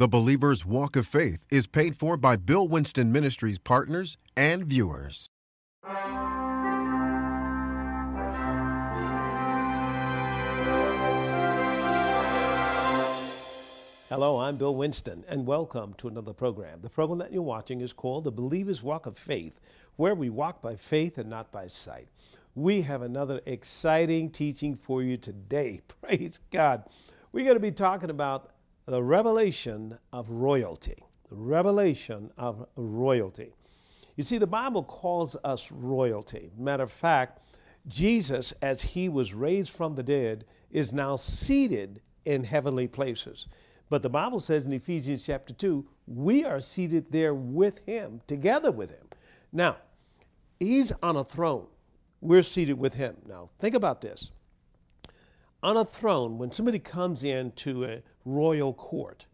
The Believer's Walk of Faith is paid for by Bill Winston Ministries partners and viewers. Hello, I'm Bill Winston, and welcome to another program. The program that you're watching is called The Believer's Walk of Faith, where we walk by faith and not by sight. We have another exciting teaching for you today. Praise God. We're going to be talking about the revelation of royalty. The revelation of royalty. You see, the Bible calls us royalty. Matter of fact, Jesus, as he was raised from the dead, is now seated in heavenly places. But the Bible says in Ephesians chapter 2, we are seated there with him, together with him. Now, he's on a throne. We're seated with him. Now, think about this. On a throne, when somebody comes into a royal court,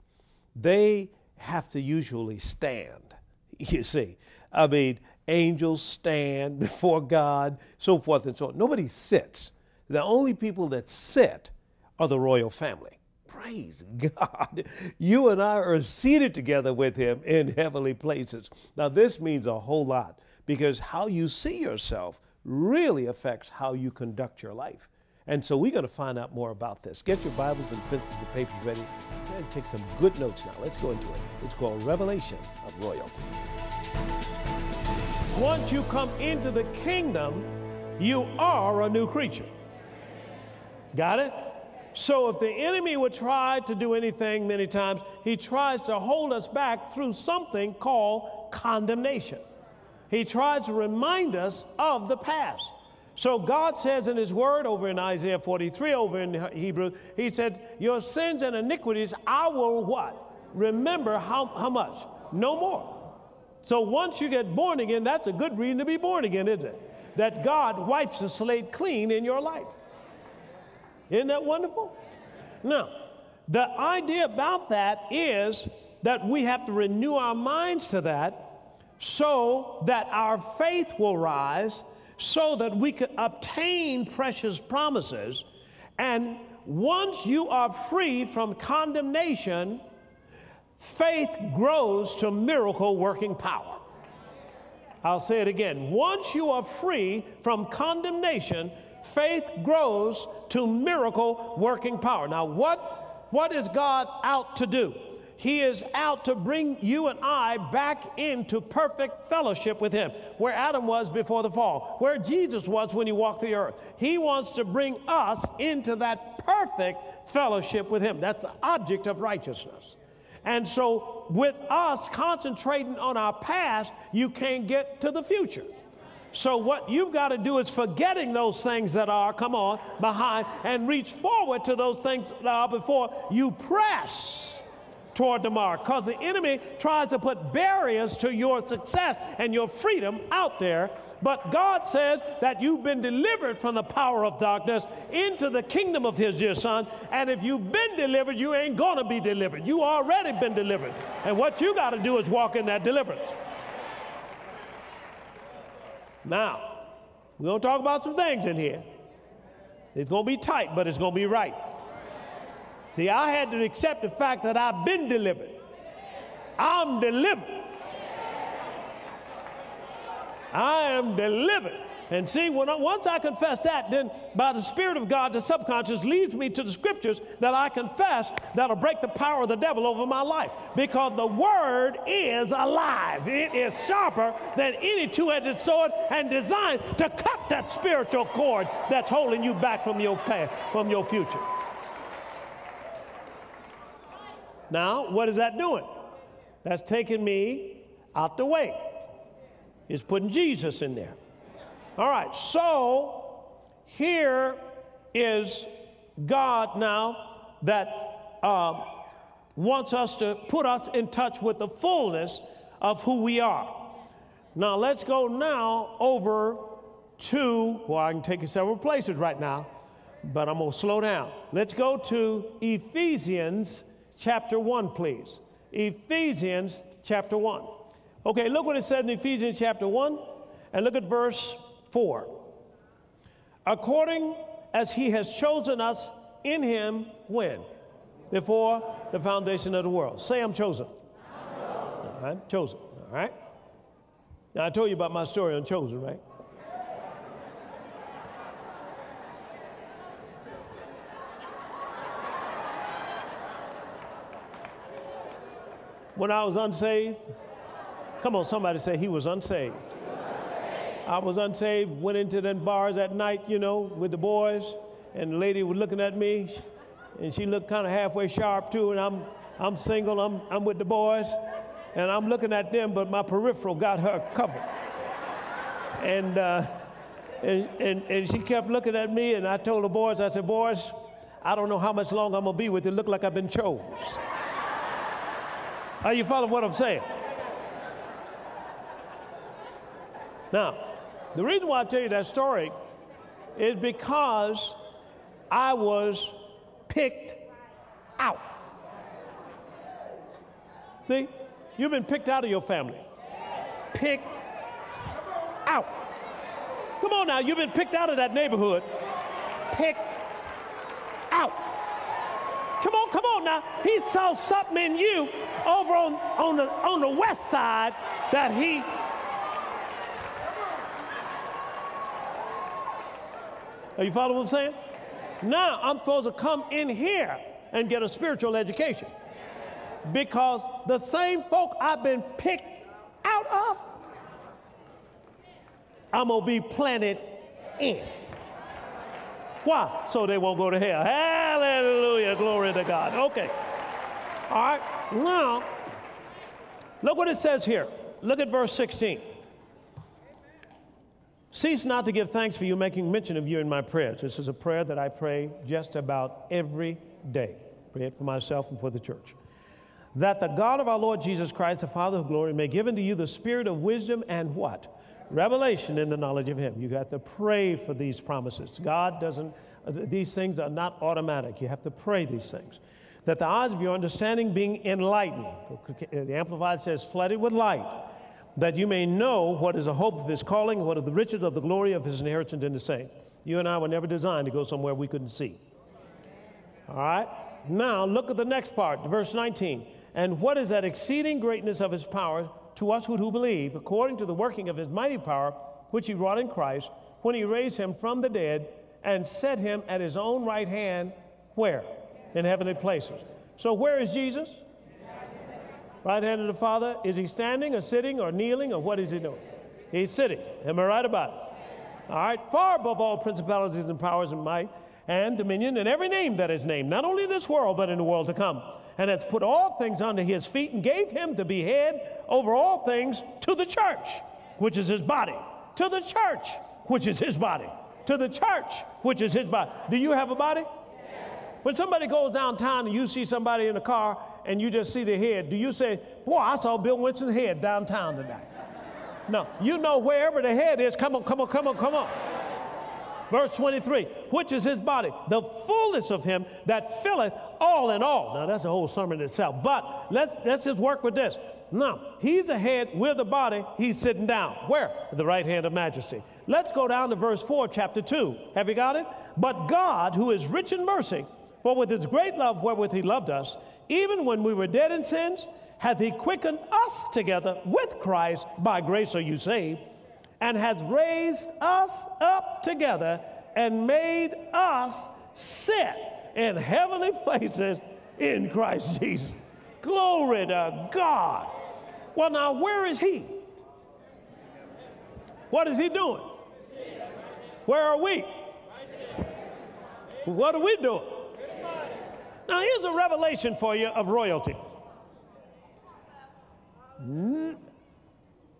they have to usually stand. You see, I mean, angels stand before God, so forth and so on. Nobody sits. The only people that sit are the royal family. Praise God. You and I are seated together with Him in heavenly places. Now, this means a whole lot because how you see yourself really affects how you conduct your life. And so we're going to find out more about this. Get your Bibles and pencils and papers ready and take some good notes now. Let's go into it. It's called Revelation of Royalty. Once you come into the kingdom, you are a new creature. Got it? So if the enemy would try to do anything many times, he tries to hold us back through something called condemnation. He tries to remind us of the past. So God says in his word over in Isaiah 43, over in Hebrew, he said, Your sins and iniquities I will what? Remember how, how much? No more. So once you get born again, that's a good reason to be born again, isn't it? That God wipes the slate clean in your life. Isn't that wonderful? Now, the idea about that is that we have to renew our minds to that so that our faith will rise, so that we could obtain precious promises. And once you are free from condemnation, faith grows to miracle working power. I'll say it again. Once you are free from condemnation, faith grows to miracle working power. Now, what, what is God out to do? He is out to bring you and I back into perfect fellowship with Him, where Adam was before the fall, where Jesus was when He walked the earth. He wants to bring us into that perfect fellowship with Him. That's the object of righteousness. And so, with us concentrating on our past, you can't get to the future. So, what you've got to do is forgetting those things that are, come on, behind, and reach forward to those things that are before you press toward the mark. Because the enemy tries to put barriers to your success and your freedom out there. But God says that you've been delivered from the power of darkness into the kingdom of His dear Son. And if you've been delivered, you ain't going to be delivered. You already been delivered. And what you got to do is walk in that deliverance. Now, we're going to talk about some things in here. It's going to be tight, but it's going to be right. See, I had to accept the fact that I've been delivered. I'm delivered. I am delivered. And see, when I, once I confess that, then by the Spirit of God, the subconscious leads me to the scriptures that I confess that'll break the power of the devil over my life. Because the word is alive, it is sharper than any two edged sword and designed to cut that spiritual cord that's holding you back from your path, from your future. Now, what is that doing? That's taking me out the way. It's putting Jesus in there. All right, so here is God now that uh, wants us to put us in touch with the fullness of who we are. Now, let's go now over to, well, I can take you several places right now, but I'm going to slow down. Let's go to Ephesians chapter 1, please. Ephesians chapter 1. Okay, look what it says in Ephesians chapter 1, and look at verse 4. According as he has chosen us in him when? before the foundation of the world. Say, I'm chosen. All right, chosen. All right. Now, I told you about my story on chosen, right? When I was unsaved, come on, somebody say he was unsaved. I was unsaved, went into them bars at night, you know, with the boys, and the lady was looking at me, and she looked kind of halfway sharp too, and I'm, I'm single, I'm, I'm with the boys, and I'm looking at them, but my peripheral got her covered. And, uh, and, and, and she kept looking at me, and I told the boys, I said, boys, I don't know how much longer I'm gonna be with you. Look like I've been chose. Are you following what I'm saying? Now, the reason why I tell you that story is because I was picked out. See, you've been picked out of your family. Picked out. Come on now, you've been picked out of that neighborhood. Picked out. Come on, come on now. He saw something in you over on, on, the, on the west side that he Are you following what I'm saying? Now I'm supposed to come in here and get a spiritual education. Because the same folk I've been picked out of, I'm going to be planted in. Why? So they won't go to hell. Hallelujah. Glory to God. Okay. All right. Now, look what it says here. Look at verse 16. Cease not to give thanks for you, making mention of you in my prayers. This is a prayer that I pray just about every day. Pray it for myself and for the church. That the God of our Lord Jesus Christ, the Father of glory, may give unto you the spirit of wisdom and what? Revelation in the knowledge of Him. You got to pray for these promises. God doesn't, uh, these things are not automatic. You have to pray these things. That the eyes of your understanding being enlightened, the Amplified says, flooded with light that you may know what is the hope of his calling, what are the riches of the glory of his inheritance in the saints. You and I were never designed to go somewhere we couldn't see. All right? Now, look at the next part, verse 19. And what is that exceeding greatness of his power to us who do believe, according to the working of his mighty power, which he wrought in Christ, when he raised him from the dead and set him at his own right hand, where? In heavenly places. So, where is Jesus? Right hand of the Father, is he standing or sitting or kneeling or what is he doing? He's sitting. Am I right about it? All right, far above all principalities and powers and might and dominion and every name that is named, not only in this world, but in the world to come. And has put all things under his feet and gave him to be head over all things to the church, which is his body. To the church, which is his body. To the church, which is his body. Do you have a body? When somebody goes downtown and you see somebody in a car and you just see the head, do you say, Boy, I saw Bill Winston's head downtown tonight? No, you know wherever the head is, come on, come on, come on, come on. Verse 23, which is his body, the fullness of him that filleth all in all. Now that's a whole sermon itself, but let's, let's just work with this. Now, he's ahead with the body, he's sitting down. Where? The right hand of majesty. Let's go down to verse 4, chapter 2. Have you got it? But God, who is rich in mercy, for with his great love wherewith he loved us, even when we were dead in sins, hath he quickened us together with Christ, by grace are you saved, and hath raised us up together and made us sit in heavenly places in Christ Jesus. Glory to God. Well, now, where is he? What is he doing? Where are we? What are we doing? Now, here's a revelation for you of royalty.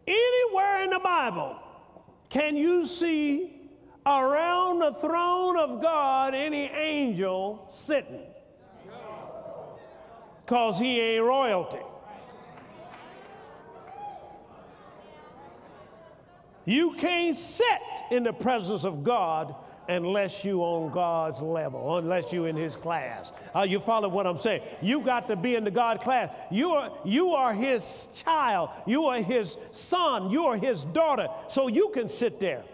Anywhere in the Bible can you see around the throne of God any angel sitting? Because he ain't royalty. You can't sit in the presence of God unless you on God's level, unless you in his class. Uh, you follow what I'm saying? You got to be in the God class. You are, you are his child. You are his son. You are his daughter. So you can sit there.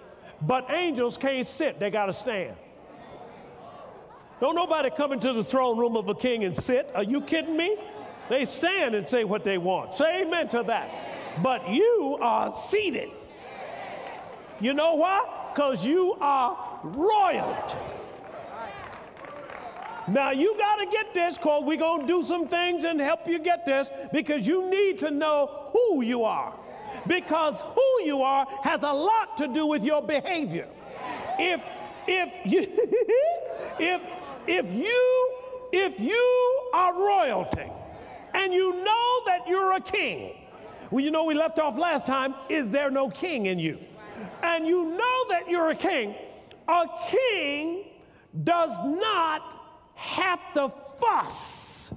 But angels can't sit. They got to stand. Don't nobody come into the throne room of a king and sit. Are you kidding me? They stand and say what they want. Say amen to that. But you are seated. You know why? Because you are royalty. Now you got to get this because we're going to do some things and help you get this because you need to know who you are. Because who you are has a lot to do with your behavior. If if you if if you if you are royalty and you know that you're a king, well, you know we left off last time, is there no king in you? And you know that you're a king. A king does not have to fuss.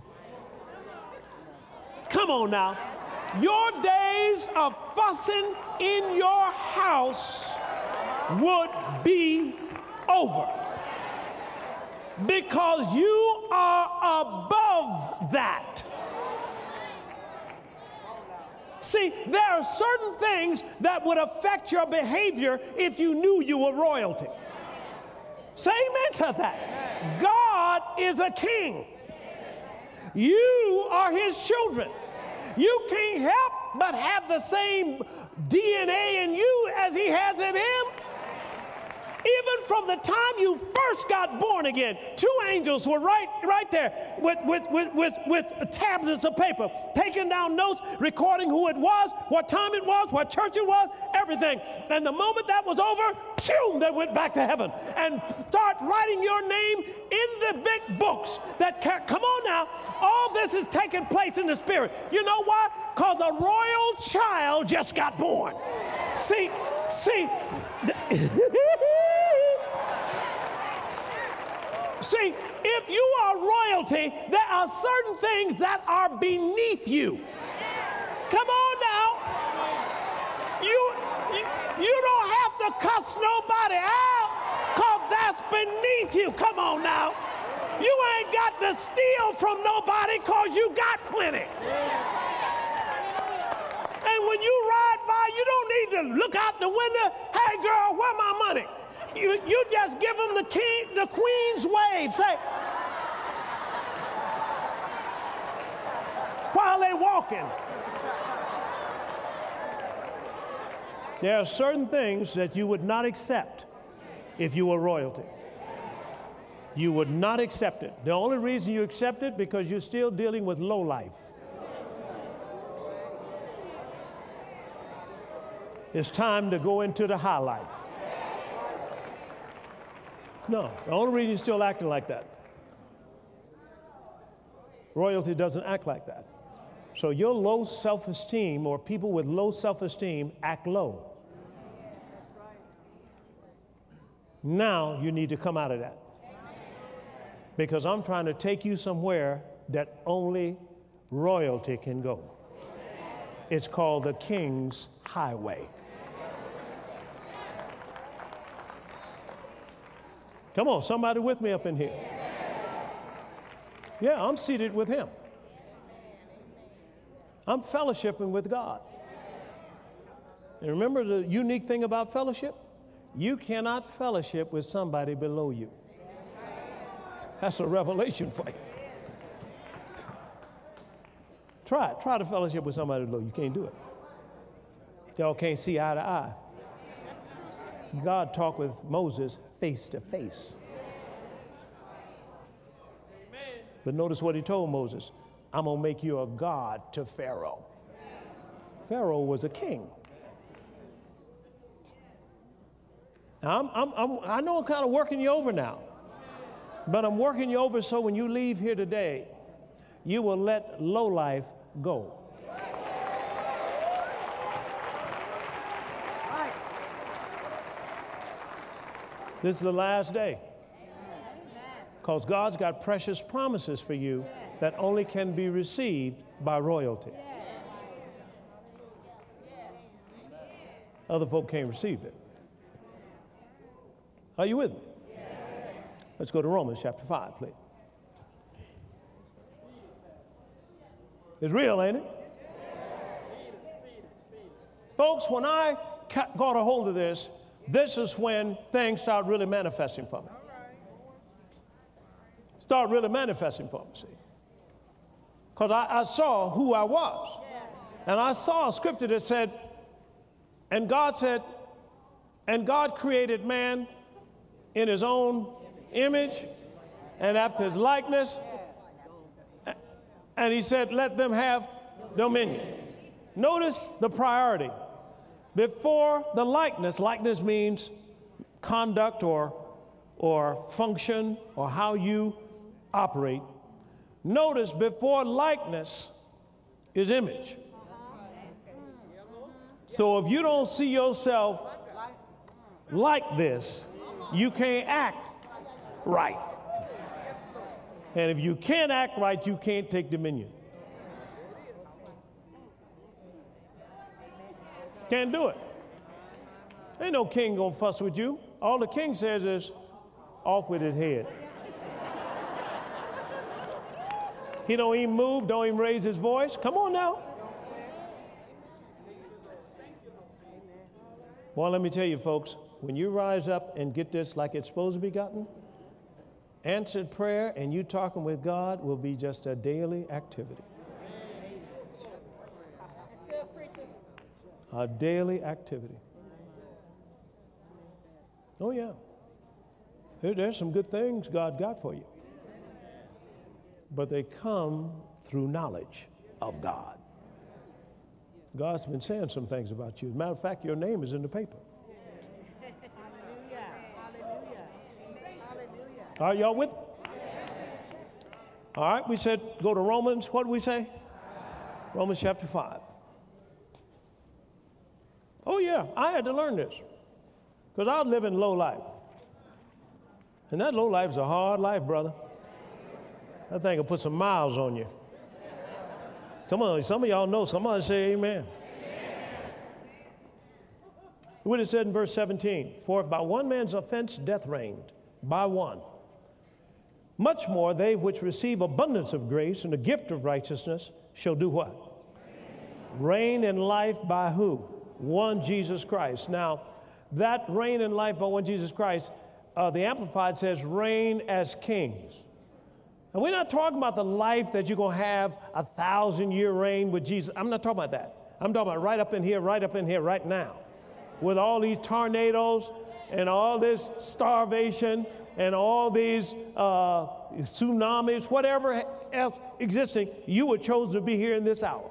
Come on now. Your days of fussing in your house would be over because you are above that. See, there are certain things that would affect your behavior if you knew you were royalty. Say amen to that. God is a king. You are his children. You can't help but have the same DNA in you as he has in him. Even from the time you first got born again, two angels were right, right there with, with, with, with, with tablets of paper, taking down notes, recording who it was, what time it was, what church it was, everything. And the moment that was over, phew, they went back to heaven and start writing your name in the big books that come on now. All this is taking place in the spirit. You know why? Because a royal child just got born. See, see. See, if you are royalty, there are certain things that are beneath you. Come on now. You, you, don't have to cuss nobody out because that's beneath you. Come on now. You ain't got to steal from nobody because you got plenty. And when you ride by, you don't need to look out the window. Hey, girl, where my money? You, you just give them the king, the queen's wave. Say, while they walking. There are certain things that you would not accept if you were royalty. You would not accept it. The only reason you accept it because you're still dealing with low life. It's time to go into the high life. No, the only reason you're still acting like that. Royalty doesn't act like that. So your low self esteem or people with low self esteem act low. Now you need to come out of that. Because I'm trying to take you somewhere that only royalty can go. It's called the King's Highway. Come on, somebody with me up in here. Yeah, I'm seated with him. I'm fellowshipping with God. And remember the unique thing about fellowship? You cannot fellowship with somebody below you. That's a revelation for you. Try it. Try to fellowship with somebody below you. Can't do it. Y'all can't see eye to eye. God talked with Moses face to face. But notice what he told Moses I'm going to make you a God to Pharaoh. Pharaoh was a king. I'm, I'm, I'm, i know I'm kind of working you over now, but I'm working you over so when you leave here today, you will let low life go. This is the last day. Because God's got precious promises for you that only can be received by royalty. Other folk can't receive it. Are you with me? Let's go to Romans chapter 5, please. It's real, ain't it? Folks, when I got a hold of this, this is when things start really manifesting for me. start really manifesting for me, see. Because I, I, saw who I was. And I saw a scripture that said, and God said, and God created man in his own image and after his likeness. And he said, let them have dominion. Notice the priority. Before the likeness, likeness means conduct or, or function or how you operate. Notice before likeness is image. So if you don't see yourself like this, you can't act right. And if you can't act right, you can't take dominion. Can't do it. Ain't no king gonna fuss with you. All the king says is, off with his head. he don't even move, don't even raise his voice. Come on now. Well, let me tell you, folks, when you rise up and get this like it's supposed to be gotten, answered prayer and you talking with God will be just a daily activity. A daily activity. Oh, yeah. There's some good things God got for you. But they come through knowledge of God. God's been saying some things about you. As a matter of fact, your name is in the paper. Hallelujah. Hallelujah. Are y'all with? All right, we said go to Romans. What did we say? Romans chapter 5. Oh, yeah, I had to learn this because I was living low life. And that low life is a hard life, brother. That thing will put some miles on you. Come on, some of y'all know. Somebody say amen. amen. What it said in verse 17 For if by one man's offense death reigned, by one, much more they which receive abundance of grace and the gift of righteousness shall do what? Reign in life by who? One Jesus Christ. Now, that reign in life by one Jesus Christ, uh, the Amplified says, reign as kings. And we're not talking about the life that you're going to have a thousand year reign with Jesus. I'm not talking about that. I'm talking about right up in here, right up in here, right now. With all these tornadoes and all this starvation and all these uh, tsunamis, whatever else existing, you were chosen to be here in this hour.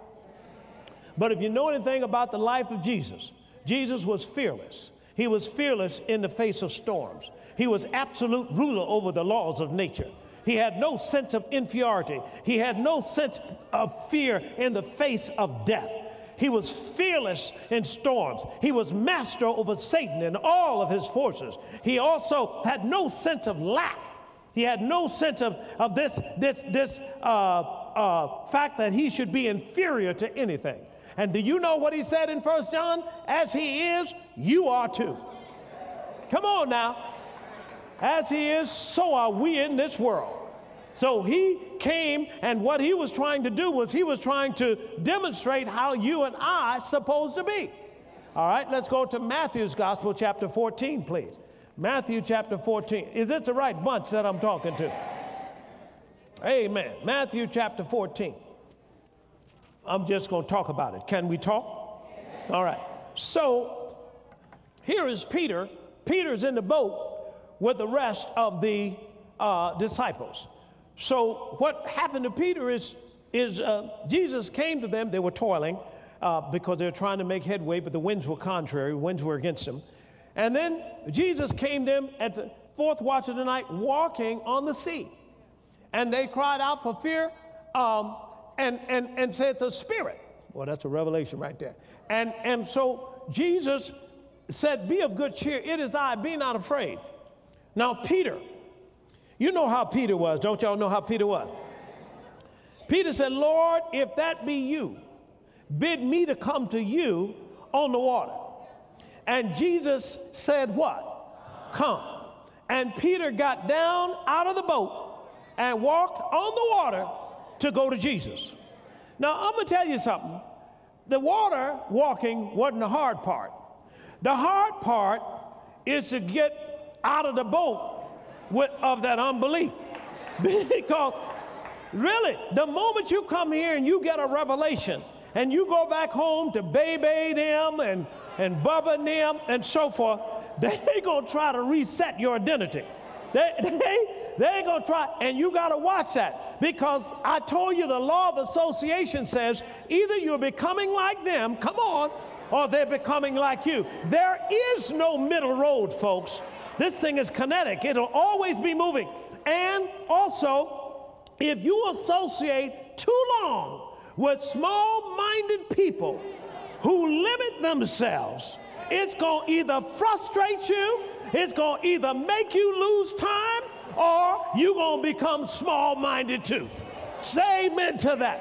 But if you know anything about the life of Jesus, Jesus was fearless. He was fearless in the face of storms. He was absolute ruler over the laws of nature. He had no sense of inferiority. He had no sense of fear in the face of death. He was fearless in storms. He was master over Satan and all of his forces. He also had no sense of lack. He had no sense of, of this, this, this uh, uh, fact that he should be inferior to anything. And do you know what he said in First John? As he is, you are too. Come on now. As he is, so are we in this world. So he came, and what he was trying to do was he was trying to demonstrate how you and I supposed to be. All right, let's go to Matthew's Gospel, chapter 14, please. Matthew chapter 14. Is it the right bunch that I'm talking to? Amen. Matthew chapter 14. I'm just going to talk about it. Can we talk? All right. So here is Peter. Peter's in the boat with the rest of the uh, disciples. So what happened to Peter is, is uh, Jesus came to them. They were toiling uh, because they were trying to make headway, but the winds were contrary. Winds were against them. And then Jesus came to them at the fourth watch of the night, walking on the sea. And they cried out for fear um, and, and, and said, It's a spirit. Well, that's a revelation right there. And, and so Jesus said, Be of good cheer. It is I. Be not afraid. Now, Peter, you know how Peter was. Don't y'all know how Peter was? Peter said, Lord, if that be you, bid me to come to you on the water. And Jesus said, What? Come. And Peter got down out of the boat and walked on the water to go to Jesus. Now, I'm going to tell you something. The water walking wasn't the hard part. The hard part is to get out of the boat with, of that unbelief. because really, the moment you come here and you get a revelation and you go back home to Baby them and, and Bubba them and so forth, they gonna try to reset your identity. They, they, they gonna try, and you gotta watch that because I told you the law of association says either you're becoming like them, come on, or they're becoming like you. There is no middle road, folks. This thing is kinetic, it'll always be moving. And also, if you associate too long with small minded people who limit themselves, it's going to either frustrate you, it's going to either make you lose time, or you're going to become small minded too. Say amen to that.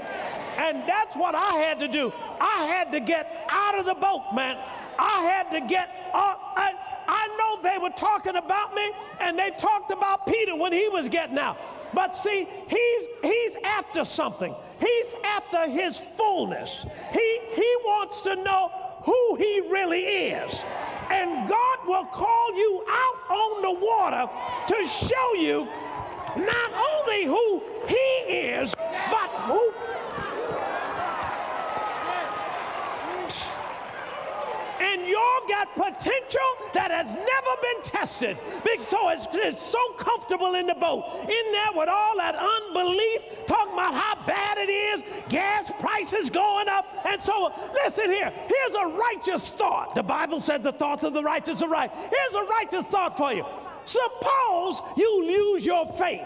And that's what I had to do. I had to get out of the boat, man. I had to get, uh, I, I know they were talking about me and they talked about Peter when he was getting out. But see, he's, he's after something. He's after his fullness. He, he wants to know who he really is. And God will call you out on the water to show you not only who he is, but who and y'all got potential that has never been tested. So it's, it's so comfortable in the boat, in there with all that unbelief, talking about how bad it is, gas prices going up, and so listen here. Here's a righteous thought. The Bible said the thoughts of the righteous are right. Here's a righteous thought for you. Suppose you lose your faith.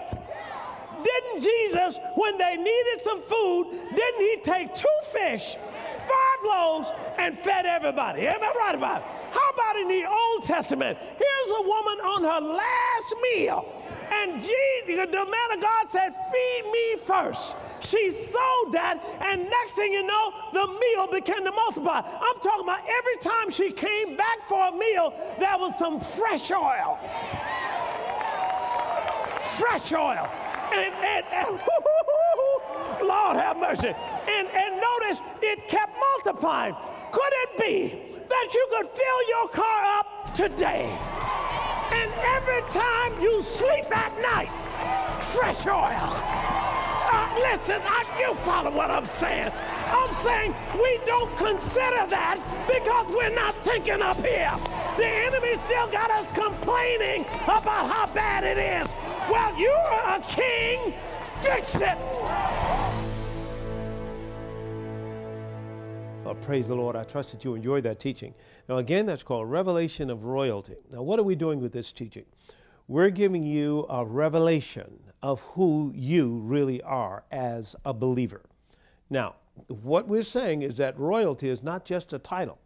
Didn't Jesus, when they needed some food, didn't he take two fish five loaves and fed everybody. Am I right about it? How about in the Old Testament? Here's a woman on her last meal. And Jesus, the man of God said, Feed me first. She sold that, and next thing you know, the meal began to multiply. I'm talking about every time she came back for a meal, there was some fresh oil. Fresh oil. And, and, and Lord have mercy. And, and notice it kept multiplying. Could it be that you could fill your car up today? And every time you sleep at night, fresh oil. Uh, listen, I, you follow what I'm saying. I'm saying we don't consider that because we're not thinking up here. The enemy still got us complaining about how bad it is. Well, you're a king Fix it! Well, praise the Lord. I trust that you enjoyed that teaching. Now, again, that's called Revelation of Royalty. Now, what are we doing with this teaching? We're giving you a revelation of who you really are as a believer. Now, what we're saying is that royalty is not just a title,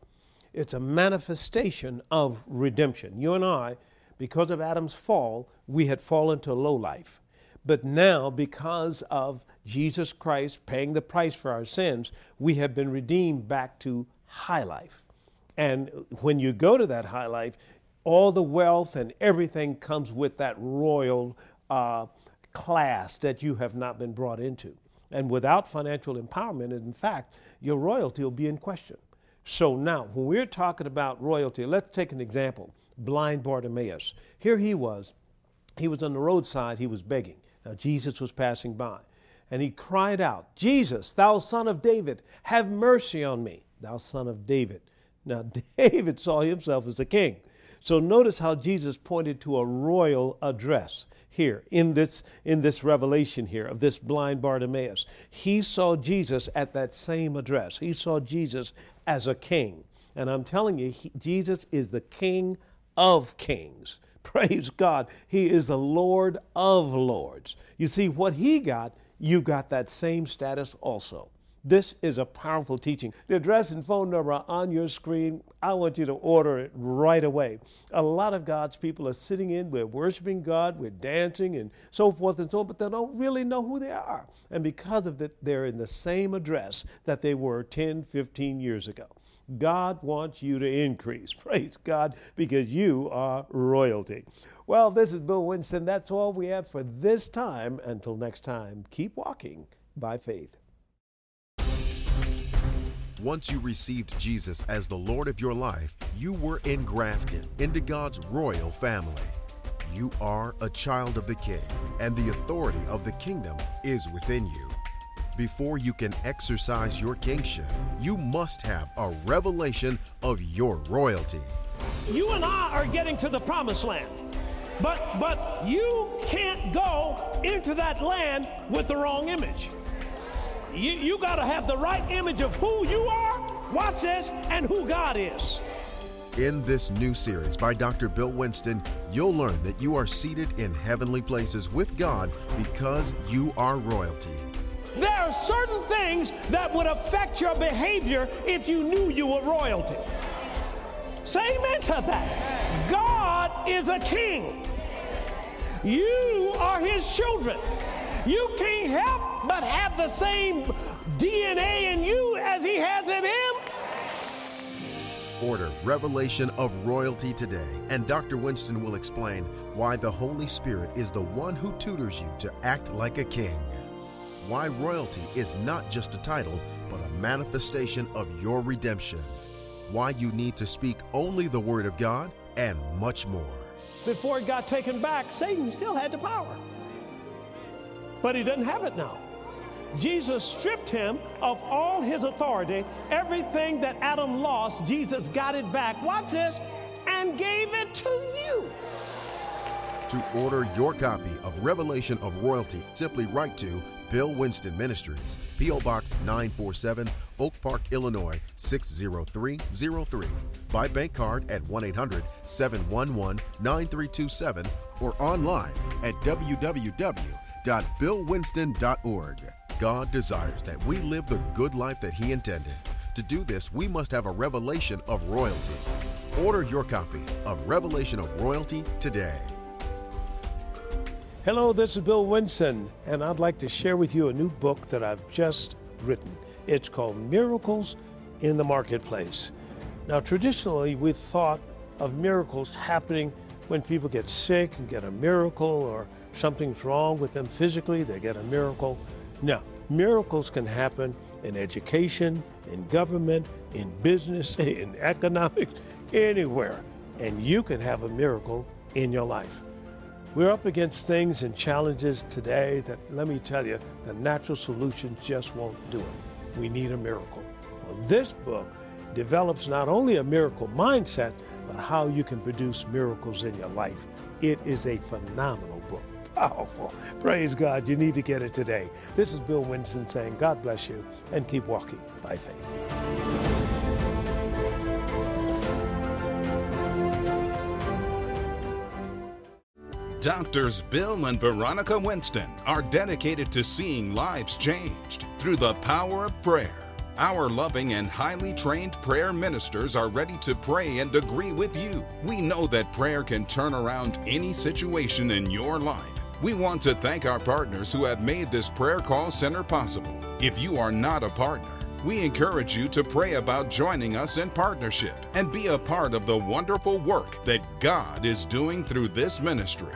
it's a manifestation of redemption. You and I, because of Adam's fall, we had fallen to low life. But now, because of Jesus Christ paying the price for our sins, we have been redeemed back to high life. And when you go to that high life, all the wealth and everything comes with that royal uh, class that you have not been brought into. And without financial empowerment, in fact, your royalty will be in question. So now, when we're talking about royalty, let's take an example blind Bartimaeus. Here he was, he was on the roadside, he was begging. Now, Jesus was passing by, and he cried out, Jesus, thou son of David, have mercy on me, thou son of David. Now, David saw himself as a king. So notice how Jesus pointed to a royal address here in this, in this revelation here of this blind Bartimaeus. He saw Jesus at that same address. He saw Jesus as a king. And I'm telling you, he, Jesus is the King of kings. Praise God. He is the Lord of Lords. You see, what He got, you got that same status also. This is a powerful teaching. The address and phone number are on your screen. I want you to order it right away. A lot of God's people are sitting in, we're worshiping God, we're dancing and so forth and so on, but they don't really know who they are. And because of that, they're in the same address that they were 10, 15 years ago. God wants you to increase. Praise God, because you are royalty. Well, this is Bill Winston. That's all we have for this time. Until next time, keep walking by faith. Once you received Jesus as the Lord of your life, you were engrafted into God's royal family. You are a child of the King, and the authority of the kingdom is within you. Before you can exercise your kingship, you must have a revelation of your royalty. You and I are getting to the promised land. But but you can't go into that land with the wrong image. You, you got to have the right image of who you are, watch this, and who God is. In this new series by Dr. Bill Winston, you'll learn that you are seated in heavenly places with God because you are royalty. There are certain things that would affect your behavior if you knew you were royalty. Say amen to that. God is a king. You are his children. You can't help but have the same DNA in you as he has in him. Order Revelation of Royalty today, and Dr. Winston will explain why the Holy Spirit is the one who tutors you to act like a king. Why royalty is not just a title, but a manifestation of your redemption. Why you need to speak only the Word of God, and much more. Before it got taken back, Satan still had the power. But he doesn't have it now. Jesus stripped him of all his authority. Everything that Adam lost, Jesus got it back. Watch this, and gave it to you. To order your copy of Revelation of Royalty, simply write to Bill Winston Ministries, P.O. Box 947, Oak Park, Illinois 60303. By bank card at 1 800 711 9327 or online at www.billwinston.org. God desires that we live the good life that He intended. To do this, we must have a revelation of royalty. Order your copy of Revelation of Royalty today. Hello, this is Bill Winston, and I'd like to share with you a new book that I've just written. It's called Miracles in the Marketplace. Now, traditionally, we thought of miracles happening when people get sick and get a miracle, or something's wrong with them physically, they get a miracle. No, miracles can happen in education, in government, in business, in economics, anywhere. And you can have a miracle in your life. We're up against things and challenges today that, let me tell you, the natural solutions just won't do it. We need a miracle. Well, this book develops not only a miracle mindset, but how you can produce miracles in your life. It is a phenomenal book. Powerful. Praise God. You need to get it today. This is Bill Winston saying, God bless you and keep walking by faith. Doctors Bill and Veronica Winston are dedicated to seeing lives changed through the power of prayer. Our loving and highly trained prayer ministers are ready to pray and agree with you. We know that prayer can turn around any situation in your life. We want to thank our partners who have made this prayer call center possible. If you are not a partner, we encourage you to pray about joining us in partnership and be a part of the wonderful work that God is doing through this ministry.